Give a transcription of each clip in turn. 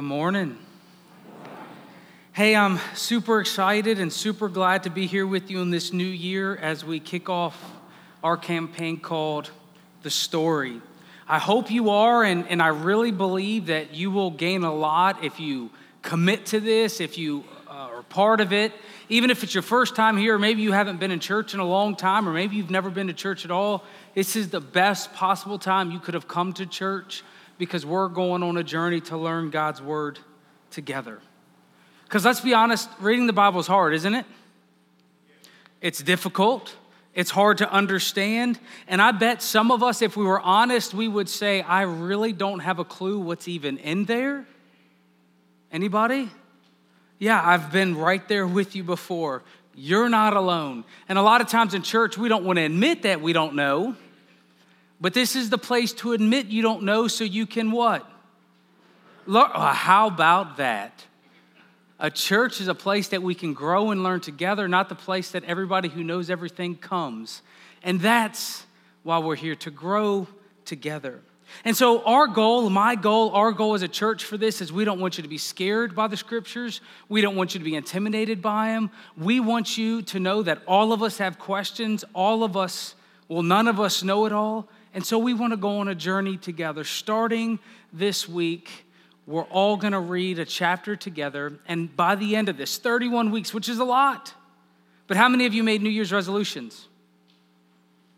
Good morning. Hey, I'm super excited and super glad to be here with you in this new year as we kick off our campaign called The Story. I hope you are, and, and I really believe that you will gain a lot if you commit to this, if you uh, are part of it. Even if it's your first time here, maybe you haven't been in church in a long time, or maybe you've never been to church at all, this is the best possible time you could have come to church because we're going on a journey to learn God's word together. Because let's be honest, reading the Bible is hard, isn't it? It's difficult. It's hard to understand. And I bet some of us, if we were honest, we would say, I really don't have a clue what's even in there. Anybody? Yeah, I've been right there with you before. You're not alone. And a lot of times in church, we don't want to admit that we don't know. But this is the place to admit you don't know so you can what? Oh, how about that? A church is a place that we can grow and learn together, not the place that everybody who knows everything comes. And that's why we're here to grow together. And so, our goal, my goal, our goal as a church for this is we don't want you to be scared by the scriptures. We don't want you to be intimidated by them. We want you to know that all of us have questions. All of us, well, none of us know it all. And so we want to go on a journey together. Starting this week, we're all going to read a chapter together. And by the end of this, 31 weeks, which is a lot. But how many of you made New Year's resolutions?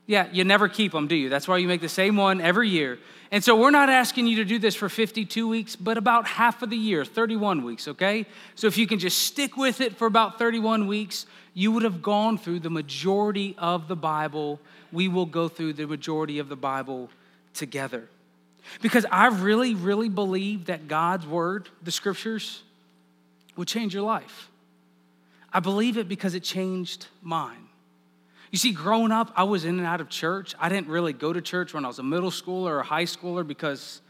Yeah, you never keep them, do you? That's why you make the same one every year. And so we're not asking you to do this for 52 weeks, but about half of the year, 31 weeks, okay? So if you can just stick with it for about 31 weeks, you would have gone through the majority of the Bible we will go through the majority of the Bible together. Because I really, really believe that God's word, the scriptures, will change your life. I believe it because it changed mine. You see, growing up, I was in and out of church. I didn't really go to church when I was a middle schooler or a high schooler because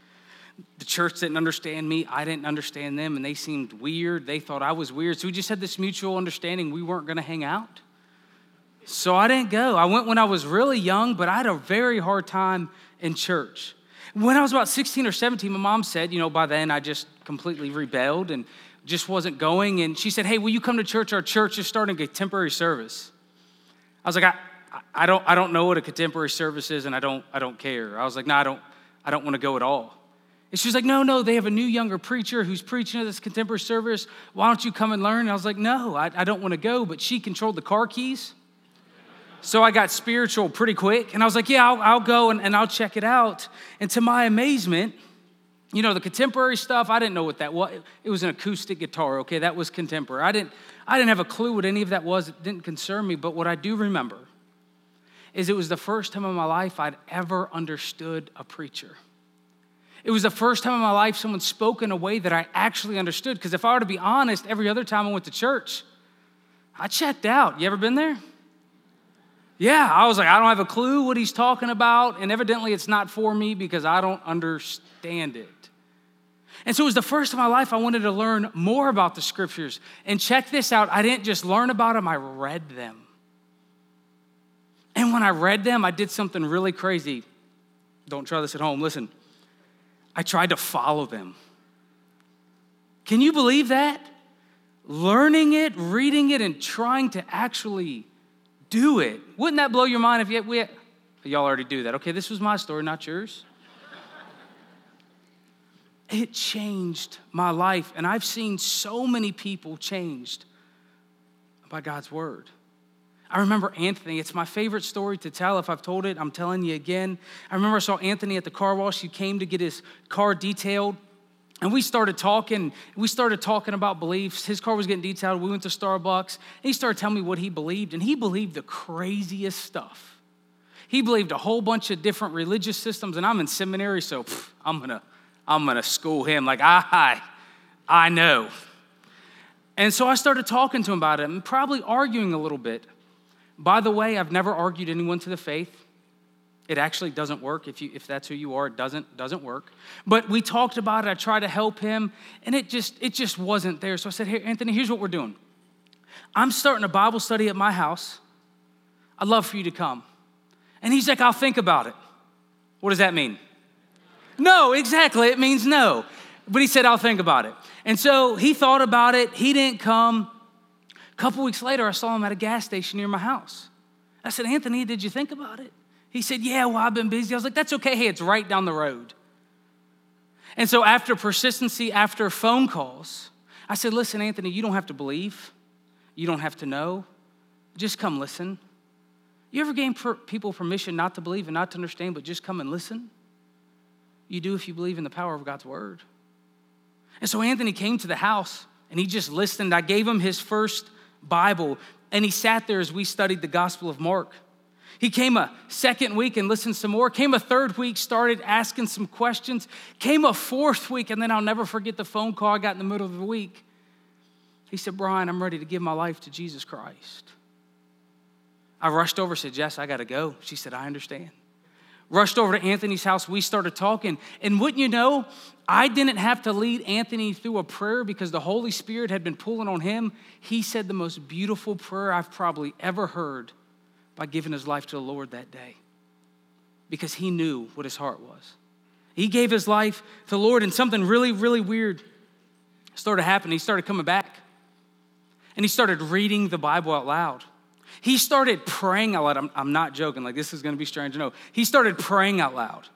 the church didn't understand me. I didn't understand them, and they seemed weird. They thought I was weird. So we just had this mutual understanding we weren't going to hang out. So I didn't go. I went when I was really young, but I had a very hard time in church. When I was about 16 or 17, my mom said, you know, by then I just completely rebelled and just wasn't going. And she said, hey, will you come to church? Our church is starting a contemporary service. I was like, I, I, don't, I don't know what a contemporary service is and I don't, I don't care. I was like, no, I don't, I don't want to go at all. And she was like, no, no, they have a new younger preacher who's preaching at this contemporary service. Why don't you come and learn? And I was like, no, I, I don't want to go. But she controlled the car keys. So I got spiritual pretty quick. And I was like, yeah, I'll, I'll go and, and I'll check it out. And to my amazement, you know, the contemporary stuff, I didn't know what that was. It was an acoustic guitar, okay? That was contemporary. I didn't, I didn't have a clue what any of that was. It didn't concern me. But what I do remember is it was the first time in my life I'd ever understood a preacher. It was the first time in my life someone spoke in a way that I actually understood. Because if I were to be honest, every other time I went to church, I checked out. You ever been there? Yeah, I was like, I don't have a clue what he's talking about, and evidently it's not for me because I don't understand it. And so it was the first in my life I wanted to learn more about the scriptures. And check this out I didn't just learn about them, I read them. And when I read them, I did something really crazy. Don't try this at home. Listen, I tried to follow them. Can you believe that? Learning it, reading it, and trying to actually do it. Wouldn't that blow your mind if you, we, y'all already do that? Okay, this was my story, not yours. It changed my life, and I've seen so many people changed by God's word. I remember Anthony. It's my favorite story to tell. If I've told it, I'm telling you again. I remember I saw Anthony at the car wash. He came to get his car detailed. And we started talking, we started talking about beliefs. His car was getting detailed. We went to Starbucks. And he started telling me what he believed, and he believed the craziest stuff. He believed a whole bunch of different religious systems, and I'm in seminary, so pff, I'm gonna, I'm gonna school him like I, I know. And so I started talking to him about it and probably arguing a little bit. By the way, I've never argued anyone to the faith. It actually doesn't work. If, you, if that's who you are, it doesn't, doesn't work. But we talked about it. I tried to help him, and it just, it just wasn't there. So I said, Here, Anthony, here's what we're doing. I'm starting a Bible study at my house. I'd love for you to come. And he's like, I'll think about it. What does that mean? No, exactly. It means no. But he said, I'll think about it. And so he thought about it. He didn't come. A couple weeks later, I saw him at a gas station near my house. I said, Anthony, did you think about it? He said, Yeah, well, I've been busy. I was like, That's okay. Hey, it's right down the road. And so, after persistency, after phone calls, I said, Listen, Anthony, you don't have to believe, you don't have to know. Just come listen. You ever gave people permission not to believe and not to understand, but just come and listen? You do if you believe in the power of God's word. And so Anthony came to the house and he just listened. I gave him his first Bible and he sat there as we studied the Gospel of Mark. He came a second week and listened some more. Came a third week, started asking some questions. Came a fourth week, and then I'll never forget the phone call I got in the middle of the week. He said, Brian, I'm ready to give my life to Jesus Christ. I rushed over, said, Jess, I got to go. She said, I understand. Rushed over to Anthony's house. We started talking. And wouldn't you know, I didn't have to lead Anthony through a prayer because the Holy Spirit had been pulling on him. He said the most beautiful prayer I've probably ever heard by giving his life to the Lord that day because he knew what his heart was. He gave his life to the Lord, and something really, really weird started happening. He started coming back and he started reading the Bible out loud. He started praying out loud. I'm, I'm not joking, like, this is gonna be strange. No, he started praying out loud.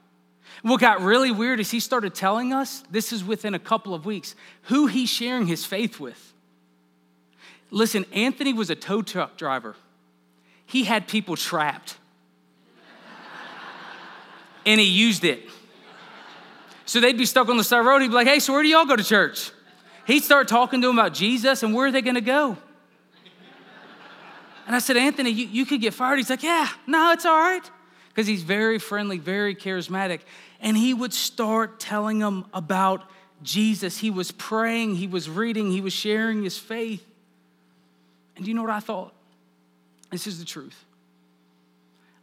What got really weird is he started telling us, this is within a couple of weeks, who he's sharing his faith with. Listen, Anthony was a tow truck driver, he had people trapped, and he used it. So they'd be stuck on the side of the road. He'd be like, hey, so where do y'all go to church? He'd start talking to them about Jesus and where are they gonna go? And I said, Anthony, you, you could get fired. He's like, yeah, no, it's all right. Because he's very friendly, very charismatic. And he would start telling them about Jesus. He was praying, he was reading, he was sharing his faith. And do you know what I thought? This is the truth.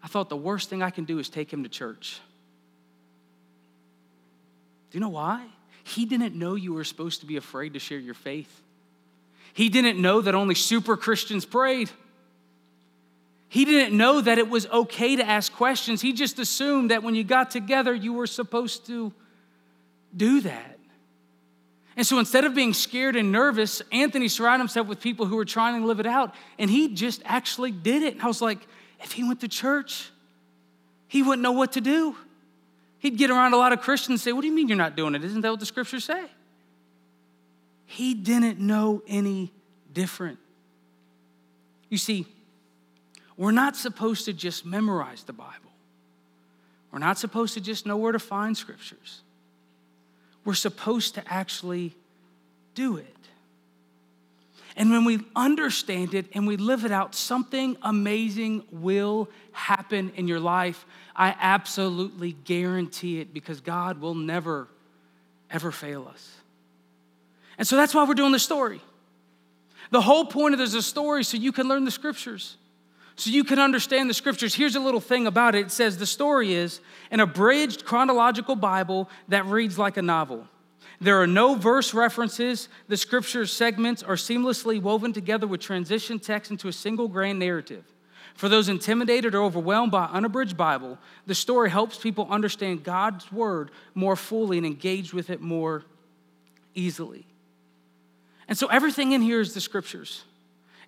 I thought the worst thing I can do is take him to church. Do you know why? He didn't know you were supposed to be afraid to share your faith. He didn't know that only super Christians prayed. He didn't know that it was okay to ask questions. He just assumed that when you got together, you were supposed to do that. And so instead of being scared and nervous, Anthony surrounded himself with people who were trying to live it out, and he just actually did it. And I was like, if he went to church, he wouldn't know what to do. He'd get around a lot of Christians and say, What do you mean you're not doing it? Isn't that what the scriptures say? He didn't know any different. You see, we're not supposed to just memorize the Bible. We're not supposed to just know where to find scriptures. We're supposed to actually do it. And when we understand it and we live it out, something amazing will happen in your life. I absolutely guarantee it because God will never, ever fail us. And so that's why we're doing the story. The whole point of this is a story so you can learn the scriptures so you can understand the scriptures. Here's a little thing about it it says the story is an abridged chronological Bible that reads like a novel. There are no verse references. The scripture segments are seamlessly woven together with transition text into a single grand narrative. For those intimidated or overwhelmed by an unabridged Bible, the story helps people understand God's word more fully and engage with it more easily. And so everything in here is the scriptures.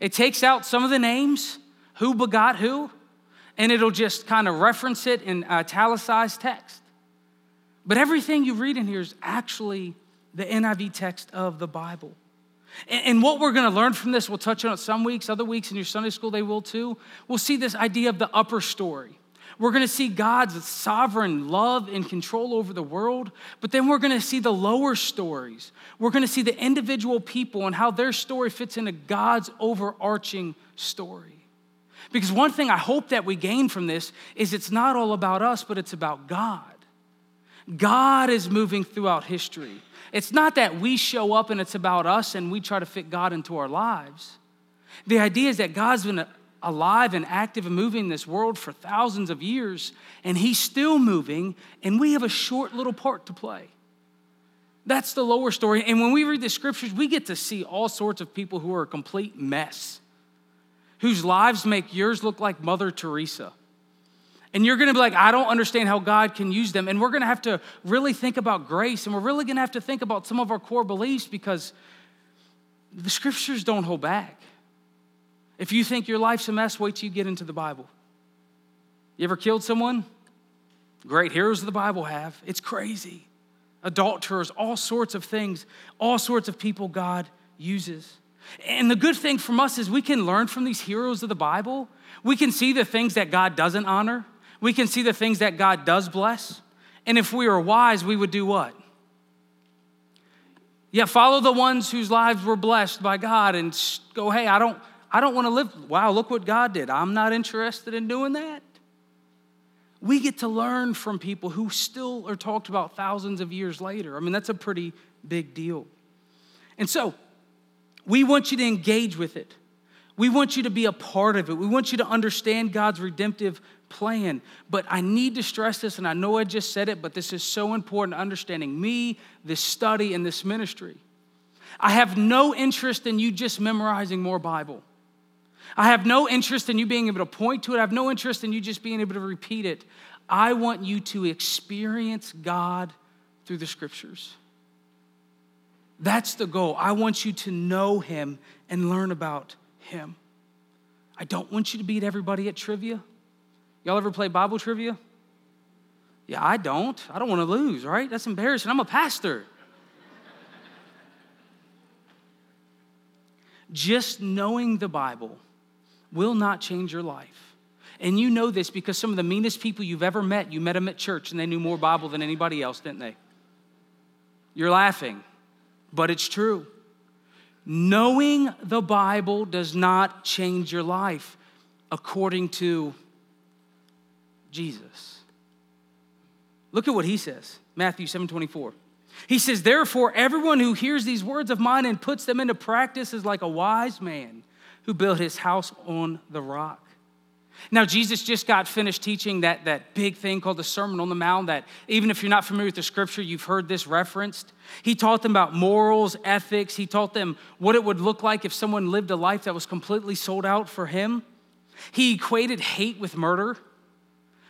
It takes out some of the names, who begot who, and it'll just kind of reference it in italicized text. But everything you read in here is actually the NIV text of the Bible. And what we're going to learn from this, we'll touch on it some weeks, other weeks in your Sunday school, they will too. We'll see this idea of the upper story. We're going to see God's sovereign love and control over the world, but then we're going to see the lower stories. We're going to see the individual people and how their story fits into God's overarching story. Because one thing I hope that we gain from this is it's not all about us, but it's about God. God is moving throughout history. It's not that we show up and it's about us and we try to fit God into our lives. The idea is that God's been alive and active and moving in this world for thousands of years, and He's still moving, and we have a short little part to play. That's the lower story. And when we read the scriptures, we get to see all sorts of people who are a complete mess whose lives make yours look like Mother Teresa. And you're gonna be like, I don't understand how God can use them. And we're gonna have to really think about grace and we're really gonna have to think about some of our core beliefs because the scriptures don't hold back. If you think your life's a mess, wait till you get into the Bible. You ever killed someone? Great heroes of the Bible have. It's crazy. Adulterers, all sorts of things, all sorts of people God uses. And the good thing from us is we can learn from these heroes of the Bible. We can see the things that God doesn't honor. We can see the things that God does bless. And if we were wise, we would do what? Yeah, follow the ones whose lives were blessed by God and go, hey, I don't, I don't want to live. Wow, look what God did. I'm not interested in doing that. We get to learn from people who still are talked about thousands of years later. I mean, that's a pretty big deal. And so, we want you to engage with it. We want you to be a part of it. We want you to understand God's redemptive plan. But I need to stress this, and I know I just said it, but this is so important understanding me, this study, and this ministry. I have no interest in you just memorizing more Bible. I have no interest in you being able to point to it. I have no interest in you just being able to repeat it. I want you to experience God through the scriptures. That's the goal. I want you to know Him and learn about Him. I don't want you to beat everybody at trivia. Y'all ever play Bible trivia? Yeah, I don't. I don't want to lose, right? That's embarrassing. I'm a pastor. Just knowing the Bible will not change your life. And you know this because some of the meanest people you've ever met, you met them at church and they knew more Bible than anybody else, didn't they? You're laughing but it's true. Knowing the Bible does not change your life according to Jesus. Look at what he says, Matthew 7 24. He says, Therefore, everyone who hears these words of mine and puts them into practice is like a wise man who built his house on the rock. Now, Jesus just got finished teaching that, that big thing called the Sermon on the Mount, that even if you're not familiar with the scripture, you've heard this referenced. He taught them about morals, ethics. He taught them what it would look like if someone lived a life that was completely sold out for Him. He equated hate with murder,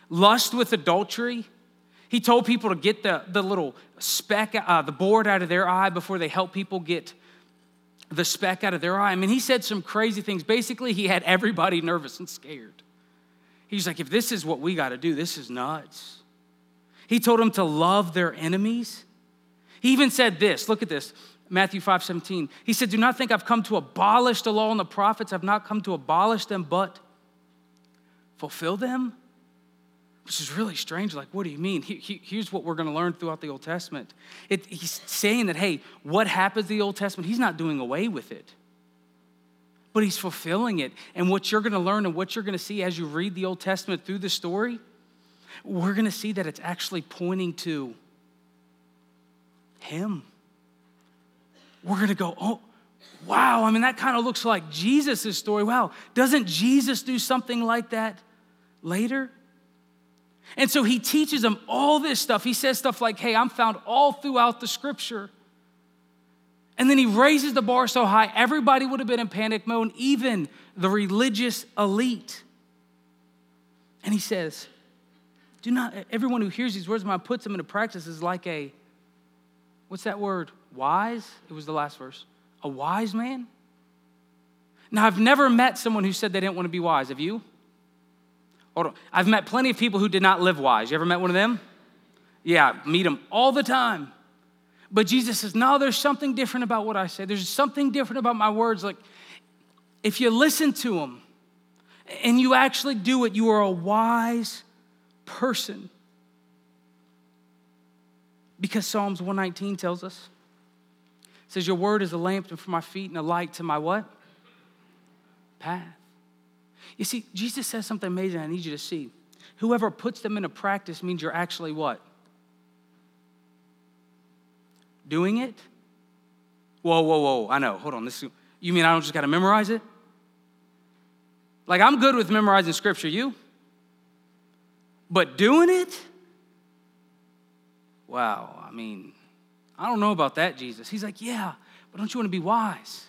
lust with adultery. He told people to get the, the little speck, uh, the board out of their eye before they help people get the speck out of their eye. I mean, he said some crazy things. Basically, he had everybody nervous and scared. He's like, if this is what we got to do, this is nuts. He told them to love their enemies. He even said this look at this Matthew 5 17. He said, Do not think I've come to abolish the law and the prophets. I've not come to abolish them, but fulfill them. Which is really strange. Like, what do you mean? He, he, here's what we're going to learn throughout the Old Testament. It, he's saying that, hey, what happens in the Old Testament? He's not doing away with it but he's fulfilling it. And what you're going to learn and what you're going to see as you read the Old Testament through the story, we're going to see that it's actually pointing to him. We're going to go, oh, wow, I mean, that kind of looks like Jesus' story. Wow, doesn't Jesus do something like that later? And so he teaches them all this stuff. He says stuff like, hey, I'm found all throughout the scripture. And then he raises the bar so high, everybody would have been in panic mode, even the religious elite. And he says, Do not, everyone who hears these words of mine puts them into practice is like a, what's that word? Wise? It was the last verse. A wise man? Now, I've never met someone who said they didn't want to be wise. Have you? I've met plenty of people who did not live wise. You ever met one of them? Yeah, meet them all the time. But Jesus says, No, there's something different about what I say. There's something different about my words. Like, if you listen to them and you actually do it, you are a wise person. Because Psalms 119 tells us, it says, Your word is a lamp for my feet and a light to my what? Path. You see, Jesus says something amazing I need you to see. Whoever puts them into practice means you're actually what? Doing it? Whoa, whoa, whoa. I know. Hold on. This, you mean I don't just got to memorize it? Like, I'm good with memorizing scripture, you? But doing it? Wow. I mean, I don't know about that, Jesus. He's like, yeah, but don't you want to be wise?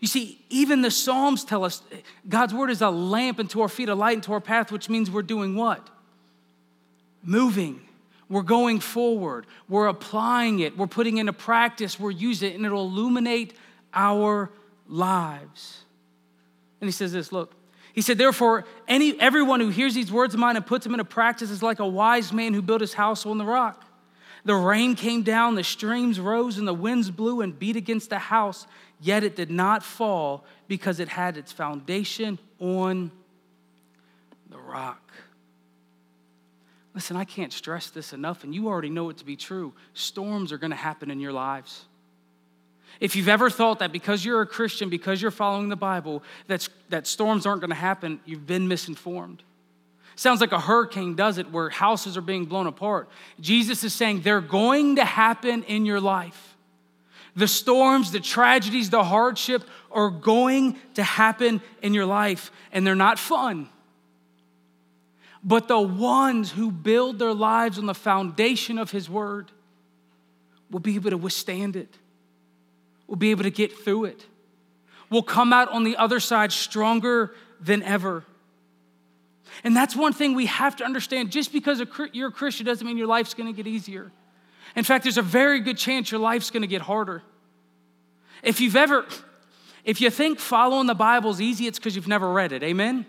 You see, even the Psalms tell us God's word is a lamp unto our feet, a light into our path, which means we're doing what? Moving. We're going forward. We're applying it. We're putting into practice. We're using it, and it'll illuminate our lives. And he says this look, he said, therefore, any, everyone who hears these words of mine and puts them into practice is like a wise man who built his house on the rock. The rain came down, the streams rose, and the winds blew and beat against the house, yet it did not fall because it had its foundation on the rock. Listen, I can't stress this enough, and you already know it to be true. Storms are going to happen in your lives. If you've ever thought that because you're a Christian, because you're following the Bible, that's, that storms aren't going to happen, you've been misinformed. Sounds like a hurricane does it, where houses are being blown apart. Jesus is saying they're going to happen in your life. The storms, the tragedies, the hardship are going to happen in your life, and they're not fun. But the ones who build their lives on the foundation of His Word will be able to withstand it We'll be able to get through it. We'll come out on the other side stronger than ever. And that's one thing we have to understand. Just because you're a Christian doesn't mean your life's gonna get easier. In fact, there's a very good chance your life's gonna get harder. If you've ever, if you think following the Bible is easy, it's because you've never read it. Amen?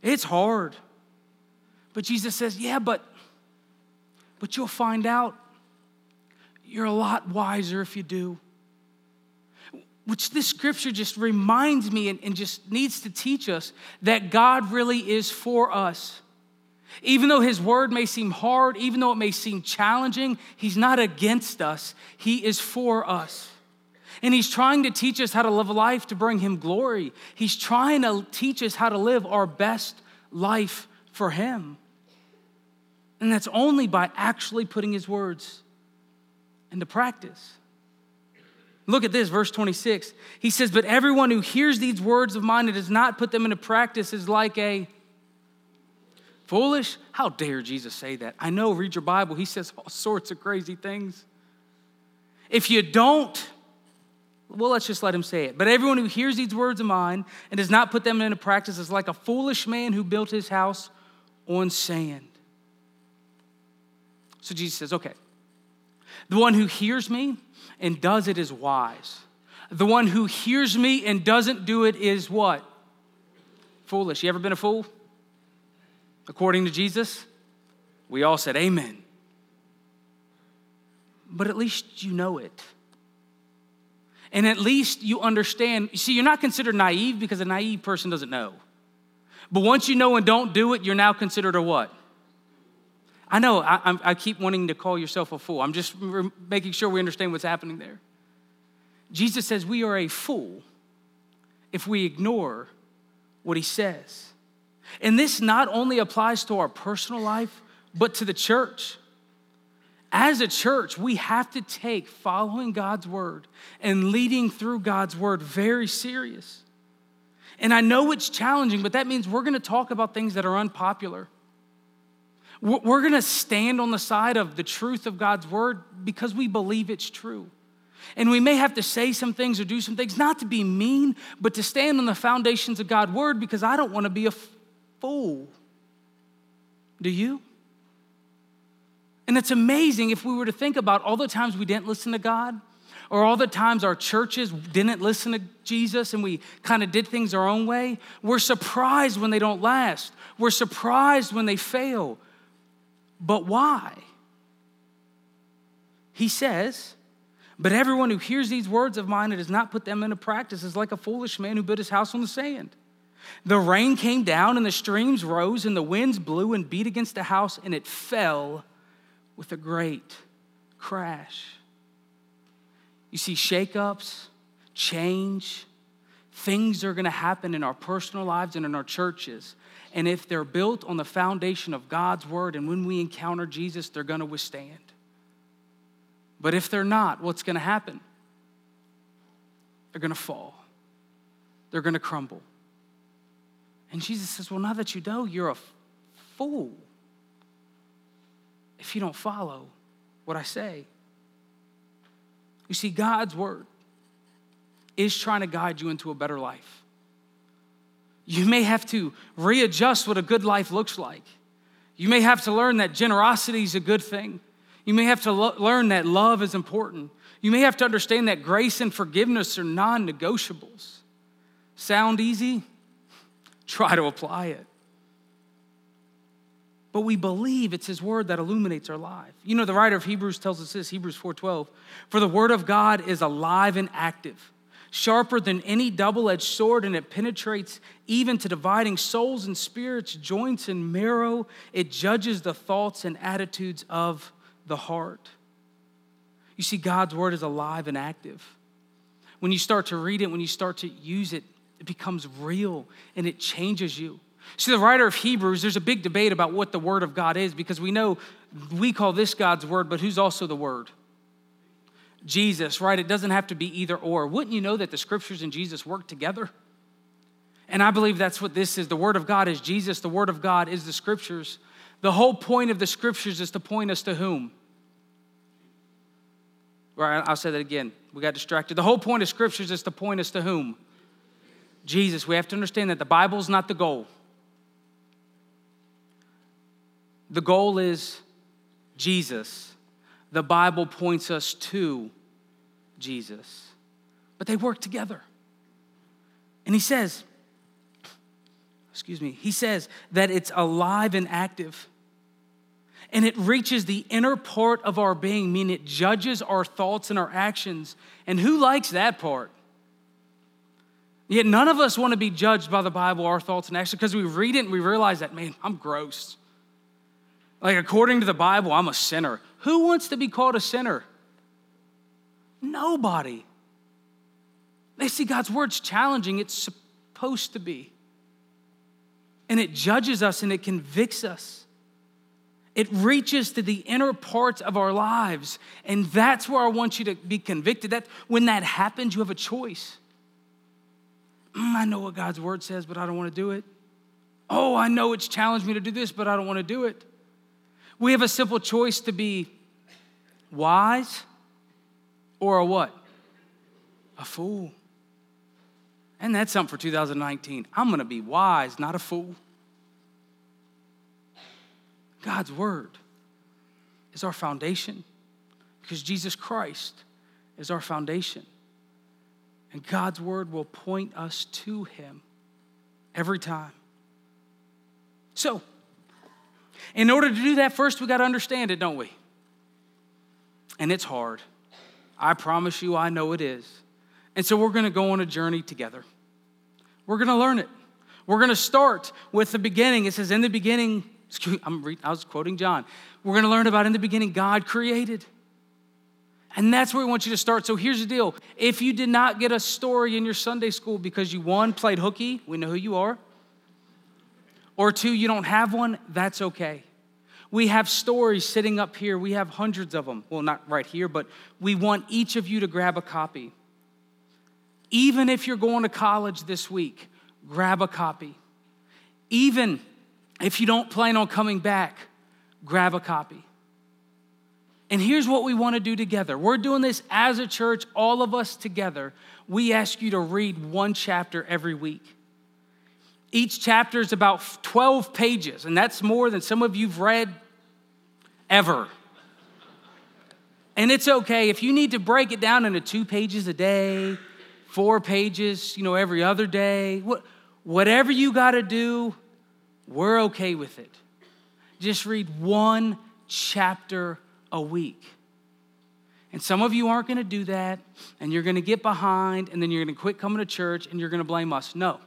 It's hard. But Jesus says, yeah, but, but you'll find out you're a lot wiser if you do which this scripture just reminds me and, and, just needs to teach us that God really is for us. Even though his word may seem hard, even though it may seem challenging, he's not against us, he is for us. And he's trying to teach us how to live a life to bring him glory. He's trying to teach us how to live our best life for him. And that's only by actually putting his words into practice. Look at this, verse 26. He says, But everyone who hears these words of mine and does not put them into practice is like a foolish. How dare Jesus say that? I know, read your Bible. He says all sorts of crazy things. If you don't, well, let's just let him say it. But everyone who hears these words of mine and does not put them into practice is like a foolish man who built his house on sand. So Jesus says, okay, the one who hears me and does it is wise. The one who hears me and doesn't do it is what? Foolish. You ever been a fool? According to Jesus, we all said amen. But at least you know it. And at least you understand. See, you're not considered naive because a naive person doesn't know. But once you know and don't do it, you're now considered a what? I know I, I, keep wanting to call yourself a fool. I'm just making sure we understand what's happening there. Jesus says we are a fool if we ignore what he says. And this not only applies to our personal life, but to the church. As a church, we have to take following God's word and leading through God's word very serious. And I know it's challenging, but that means we're going to talk about things that are unpopular. We're going to stand on the side of the truth of God's word because we believe it's true. And we may have to say some things or do some things, not to be mean, but to stand on the foundations of God's word because I don't want to be a fool. Do you? And it's amazing if we were to think about all the times we didn't listen to God, or all the times our churches didn't listen to Jesus and we kind of did things our own way. We're surprised when they don't last, we're surprised when they fail. But why? He says, But everyone who hears these words of mine and does not put them into practice is like a foolish man who built his house on the sand. The rain came down and the streams rose and the winds blew and beat against the house and it fell with a great crash. You see, shakeups, change, things are going to happen in our personal lives and in our churches and if they're built on the foundation of God's word, and when we encounter Jesus, they're going to withstand. But if they're not, what's going to happen? They're going to fall, they're going to crumble. And Jesus says, Well, now that you know, you're a fool if you don't follow what I say. You see, God's word is trying to guide you into a better life. You may have to readjust what a good life looks like. You may have to learn that generosity is a good thing. You may have to lo- learn that love is important. You may have to understand that grace and forgiveness are non negotiables. Sound easy? Try to apply it. But we believe it's his word that illuminates our life. You know, the writer of Hebrews tells us this, Hebrews 4:12, for the word of God is alive and active, sharper than any double-edged sword, and it penetrates even to dividing souls and spirits, joints and marrow. It judges the thoughts and attitudes of the heart. You see, God's word is alive and active. When you start to read it, when you start to use it, it becomes real and it changes you. See, the writer of Hebrews, there's a big debate about what the Word of God is because we know we call this God's Word, but who's also the Word? Jesus, right? It doesn't have to be either or. Wouldn't you know that the Scriptures and Jesus work together? And I believe that's what this is. The Word of God is Jesus, the Word of God is the Scriptures. The whole point of the Scriptures is to point us to whom? Right, I'll say that again. We got distracted. The whole point of Scriptures is to point us to whom? Jesus. We have to understand that the Bible is not the goal. The goal is Jesus. The Bible points us to Jesus. But they work together. And he says, excuse me, he says that it's alive and active. And it reaches the inner part of our being, meaning it judges our thoughts and our actions. And who likes that part? Yet none of us want to be judged by the Bible, our thoughts and actions, because we read it and we realize that, man, I'm gross. Like, according to the Bible, I'm a sinner. Who wants to be called a sinner? Nobody. They see God's word's challenging, it's supposed to be. And it judges us and it convicts us. It reaches to the inner parts of our lives. And that's where I want you to be convicted. That when that happens, you have a choice mm, I know what God's word says, but I don't want to do it. Oh, I know it's challenged me to do this, but I don't want to do it. We have a simple choice to be wise or a what? A fool. And that's something for 2019. I'm going to be wise, not a fool. God's word is our foundation because Jesus Christ is our foundation. And God's word will point us to him every time. So, in order to do that, first we got to understand it, don't we? And it's hard. I promise you, I know it is. And so we're going to go on a journey together. We're going to learn it. We're going to start with the beginning. It says, In the beginning, I'm re- I was quoting John. We're going to learn about in the beginning, God created. And that's where we want you to start. So here's the deal. If you did not get a story in your Sunday school because you, one, played hooky, we know who you are, or two, you don't have one, that's okay. We have stories sitting up here. We have hundreds of them. Well, not right here, but we want each of you to grab a copy. Even if you're going to college this week, grab a copy. Even if you don't plan on coming back, grab a copy. And here's what we want to do together. We're doing this as a church, all of us together. We ask you to read one chapter every week. Each chapter is about 12 pages, and that's more than some of you've read ever. And it's okay if you need to break it down into two pages a day, four pages, you know, every other day. Whatever you got to do, we're okay with it. Just read one chapter a week. And some of you aren't going to do that, and you're going to get behind, and then you're going to quit coming to church, and you're going to blame us. No.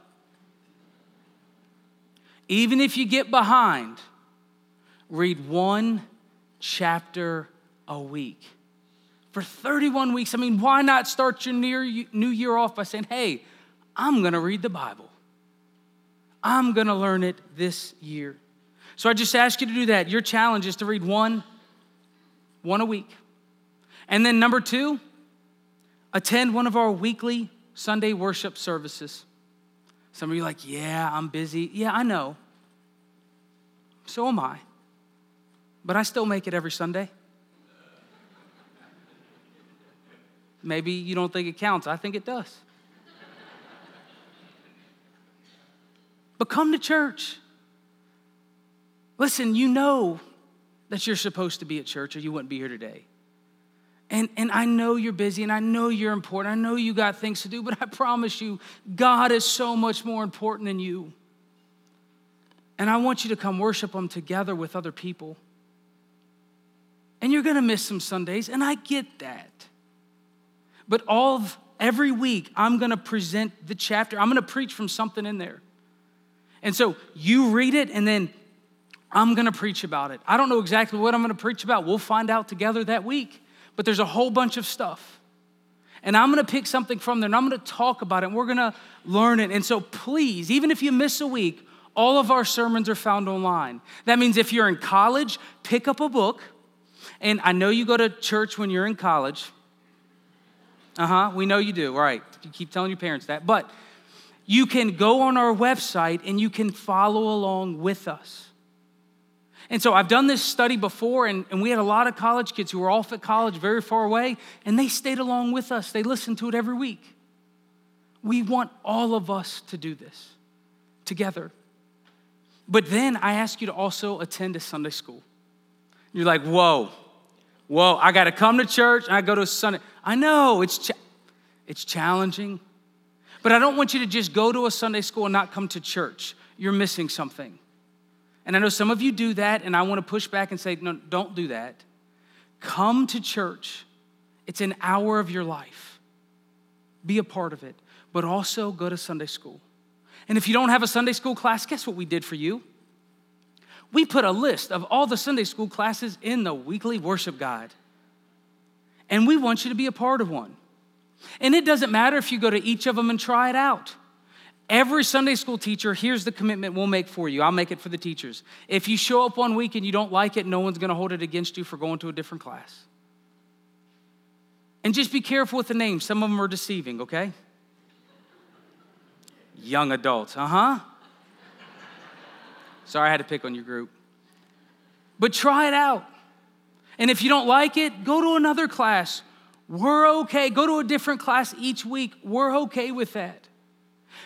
Even if you get behind, read one chapter a week. For 31 weeks, I mean, why not start your new year off by saying, hey, I'm to read the Bible? I'm to learn it this year. So I just ask you to do that. Your challenge is to read one one a week. And then number two, attend one of our weekly Sunday worship services. Some of you are like, yeah, I'm busy. Yeah, I know. So am I. But I still make it every Sunday. Maybe you don't think it counts. I think it does. but come to church. Listen, you know that you're supposed to be at church or you wouldn't be here today. And, and I know you're busy and I know you're important. I know you got things to do, but I promise you, God is so much more important than you. And I want you to come worship Him together with other people. And you're gonna miss some Sundays, and I get that. But all of, every week, I'm gonna present the chapter, I'm gonna preach from something in there. And so you read it, and then I'm gonna preach about it. I don't know exactly what I'm gonna preach about. We'll find out together that week. But there's a whole bunch of stuff. And I'm gonna pick something from there and I'm gonna talk about it and we're gonna learn it. And so please, even if you miss a week, all of our sermons are found online. That means if you're in college, pick up a book. And I know you go to church when you're in college. Uh huh, we know you do, right? You keep telling your parents that. But you can go on our website and you can follow along with us. And so I've done this study before, and, and we had a lot of college kids who were off at college very far away, and they stayed along with us. They listened to it every week. We want all of us to do this together. But then I ask you to also attend a Sunday school. You're like, whoa, whoa, I got to come to church and I go to Sunday. I know it's, cha- it's challenging, but I don't want you to just go to a Sunday school and not come to church. You're missing something. And I know some of you do that, and I want to push back and say, no, don't do that. Come to church. It's an hour of your life. Be a part of it, but also go to Sunday school. And if you don't have a Sunday school class, guess what we did for you? We put a list of all the Sunday school classes in the weekly worship guide. And we want you to be a part of one. And it doesn't matter if you go to each of them and try it out. Every Sunday school teacher, here's the commitment we'll make for you. I'll make it for the teachers. If you show up one week and you don't like it, no one's going to hold it against you for going to a different class. And just be careful with the names. Some of them are deceiving, okay? Young adults, uh huh. Sorry, I had to pick on your group. But try it out. And if you don't like it, go to another class. We're okay. Go to a different class each week. We're okay with that.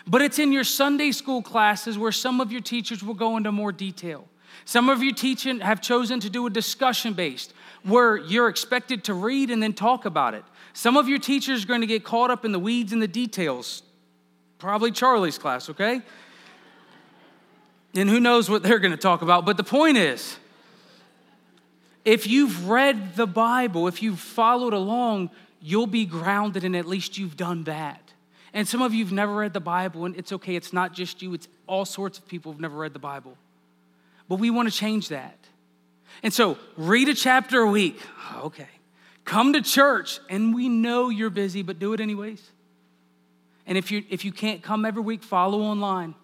But it's in your Sunday school classes where some of your teachers will go into more detail. Some of you teaching have chosen to do a discussion based where you're expected to read and then talk about it. Some of your teachers are going to get caught up in the weeds and the details. Probably Charlie's class, okay? And who knows what they're going to talk about. But the point is, if you've read the Bible, if you've followed along, you'll be grounded and at least you've done that. And some of you have never read the Bible, and it's okay, it's not just you, it's all sorts of people who've never read the Bible. But we want to change that. And so, read a chapter a week. Oh, okay. Come to church, and we know you're busy, but do it anyways. And if you, if you can't come every week, follow online.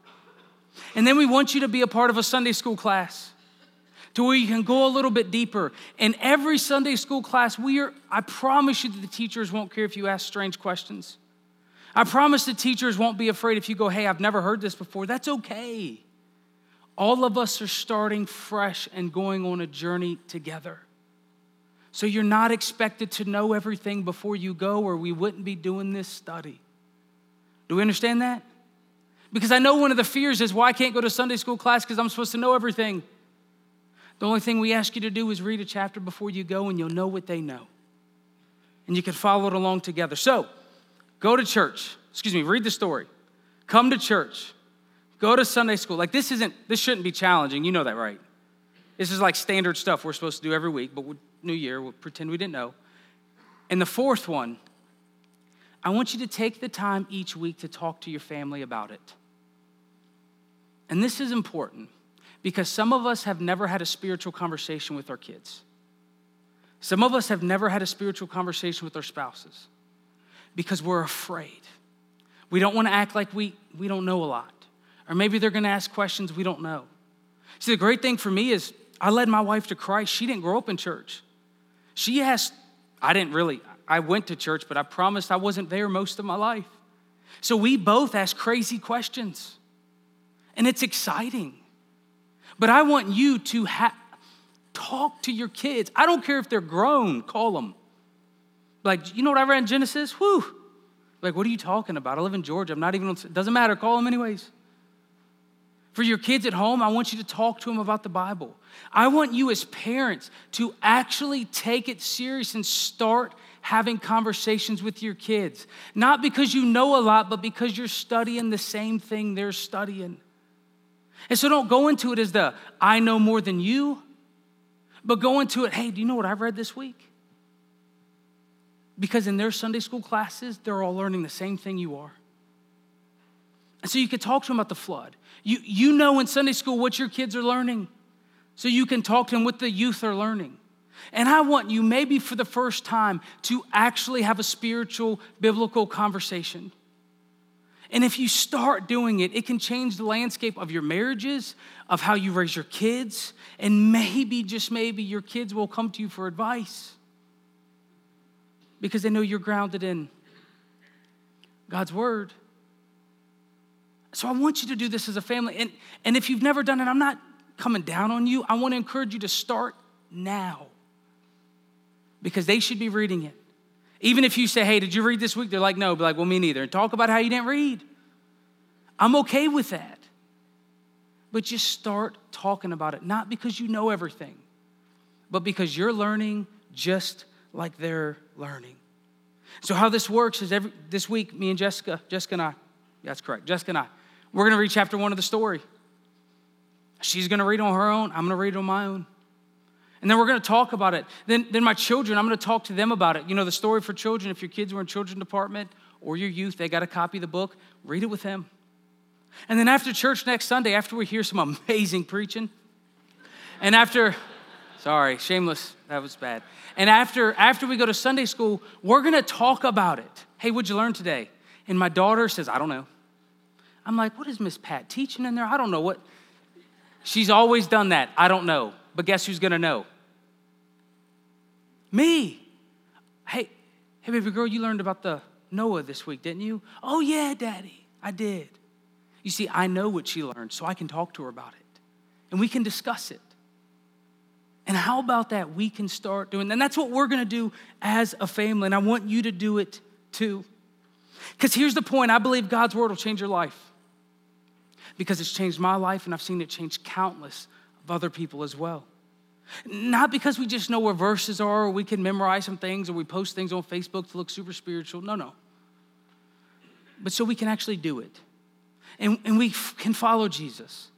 And then we want you to be a part of a Sunday school class to where you can go a little bit deeper. In every Sunday school class, we are, I promise you that the teachers won't care if you ask strange questions. I promise the teachers won't be afraid if you go, hey, I've never heard this before. That's okay. All of us are starting fresh and going on a journey together. So you're not expected to know everything before you go, or we wouldn't be doing this study. Do we understand that? Because I know one of the fears is, well, I can't go to Sunday school class because I'm supposed to know everything. The only thing we ask you to do is read a chapter before you go, and you'll know what they know. And you can follow it along together. So, Go to church. Excuse me, read the story. Come to church. Go to Sunday school. Like this isn't this shouldn't be challenging. You know that, right? This is like standard stuff we're supposed to do every week, but New Year, we'll pretend we didn't know. And the fourth one, I want you to take the time each week to talk to your family about it. And this is important because some of us have never had a spiritual conversation with our kids. Some of us have never had a spiritual conversation with our spouses because we're afraid. We don't want to act like we, we don't know a lot. Or maybe they're going to ask questions we don't know. See, the great thing for me is I led my wife to Christ. She didn't grow up in church. She asked, I didn't really, I went to church, but I promised I wasn't there most of my life. So we both ask crazy questions. And it's exciting. But I want you to ha- talk to your kids. I don't care if they're grown, call them. Like, you know what I read in Genesis? Whew. Like, what are you talking about? I live in Georgia. I'm not even, it doesn't matter. Call them anyways. For your kids at home, I want you to talk to them about the Bible. I want you as parents to actually take it serious and start having conversations with your kids. Not because you know a lot, but because you're studying the same thing they're studying. And so don't go into it as the I know more than you, but go into it, hey, do you know what I've read this week? Because in their Sunday school classes, they're all learning the same thing you are. And so you can talk to them about the flood. You, you know in Sunday school what your kids are learning. So you can talk to them what the youth are learning. And I want you, maybe for the first time, to actually have a spiritual, biblical conversation. And if you start doing it, it can change the landscape of your marriages, of how you raise your kids, and maybe, just maybe, your kids will come to you for advice because they know you're grounded in God's word. So I want you to do this as a family. And, and if you've never done it, I'm not coming down on you. I want to encourage you to start now because they should be reading it. Even if you say, hey, did you read this week? They're like, no. Be like, well, me neither. And talk about how you didn't read. I'm okay with that. But just start talking about it, not because you know everything, but because you're learning just like they're learning. So, how this works is every, this week, me and Jessica, Jessica and I, that's correct, Jessica and I, we're going to read chapter one of the story. She's going to read on her own, I'm going to read on my own. And then we're going to talk about it. Then, then my children, I'm going to talk to them about it. You know, the story for children, if your kids were in children's department or your youth, they got a copy of the book, read it with them. And then after church next Sunday, after we hear some amazing preaching, and after, sorry, shameless, that was bad. And after, after we go to Sunday school, we're going to talk about it. Hey, what'd you learn today? And my daughter says, I don't know. I'm like, what is Miss Pat teaching in there? I don't know what. She's always done that. I don't know. But guess who's going to know? Me. Hey, hey, baby girl, you learned about the Noah this week, didn't you? Oh, yeah, daddy, I did. You see, I know what she learned, so I can talk to her about it and we can discuss it. And how about that? We can start doing, and that's what we're gonna do as a family, and I want you to do it too. Because here's the point I believe God's word will change your life because it's changed my life, and I've seen it change countless of other people as well. Not because we just know where verses are or we can memorize some things or we post things on Facebook to look super spiritual. No, no. But so we can actually do it. And, and we f- can follow Jesus.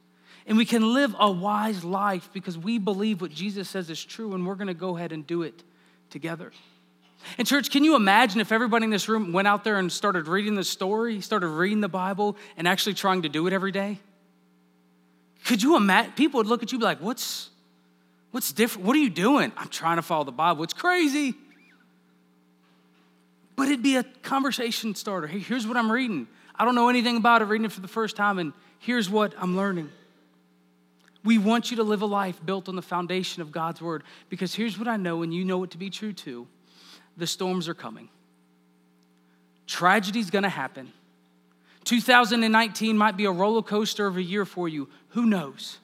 And we can live a wise life because we believe what Jesus says is true and we're going to go ahead and do it together. And, church, can you imagine if everybody in this room went out there and started reading the story, started reading the Bible, and actually trying to do it every day? Could you imagine? People would look at you be like, What's, What's different? What are you doing? I'm trying to follow the Bible. It's crazy. But it'd be a conversation starter. Hey, here's what I'm reading. I don't know anything about it, reading it for the first time, and here's what I'm learning. We want you to live a life built on the foundation of God's word because here's what I know, and you know it to be true too the storms are coming. Tragedy's gonna happen. 2019 might be a roller coaster of a year for you. Who knows?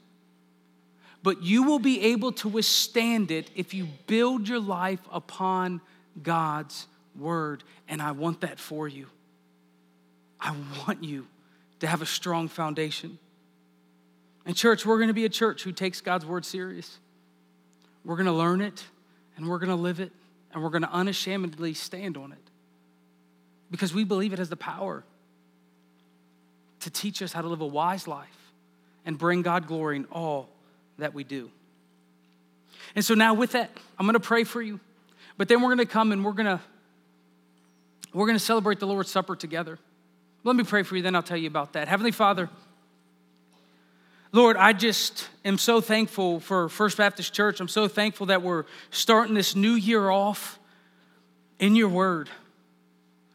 but you will be able to withstand it if you build your life upon God's word. And I want that for you. I want you to have a strong foundation. And, church, we're going to be a church who takes God's word serious. We're going to learn it, and we're going to live it, and we're going to unashamedly stand on it because we believe it has the power to teach us how to live a wise life and bring God glory in all that we do. And so now with that, I'm going to pray for you. But then we're going to come and we're going to we're going to celebrate the Lord's Supper together. Let me pray for you, then I'll tell you about that. Heavenly Father, Lord, I just am so thankful for First Baptist Church. I'm so thankful that we're starting this new year off in your word.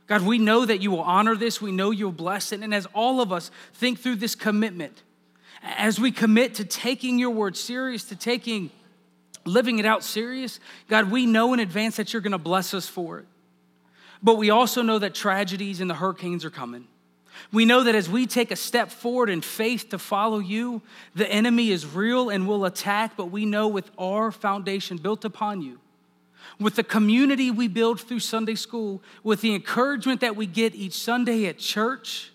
God, we know that you will honor this. We know you'll bless it. And as all of us think through this commitment, as we commit to taking your word serious, to taking living it out serious, God, we know in advance that you're going to bless us for it. But we also know that tragedies and the hurricanes are coming. We know that as we take a step forward in faith to follow you, the enemy is real and will attack, but we know with our foundation built upon you, with the community we build through Sunday school, with the encouragement that we get each Sunday at church,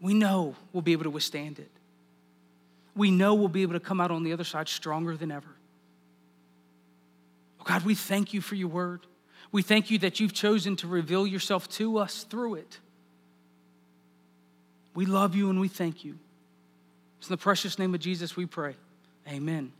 we know we'll be able to withstand it. We know we'll be able to come out on the other side stronger than ever. God, we thank you for your word. We thank you that you've chosen to reveal yourself to us through it. We love you and we thank you. It's in the precious name of Jesus we pray. Amen.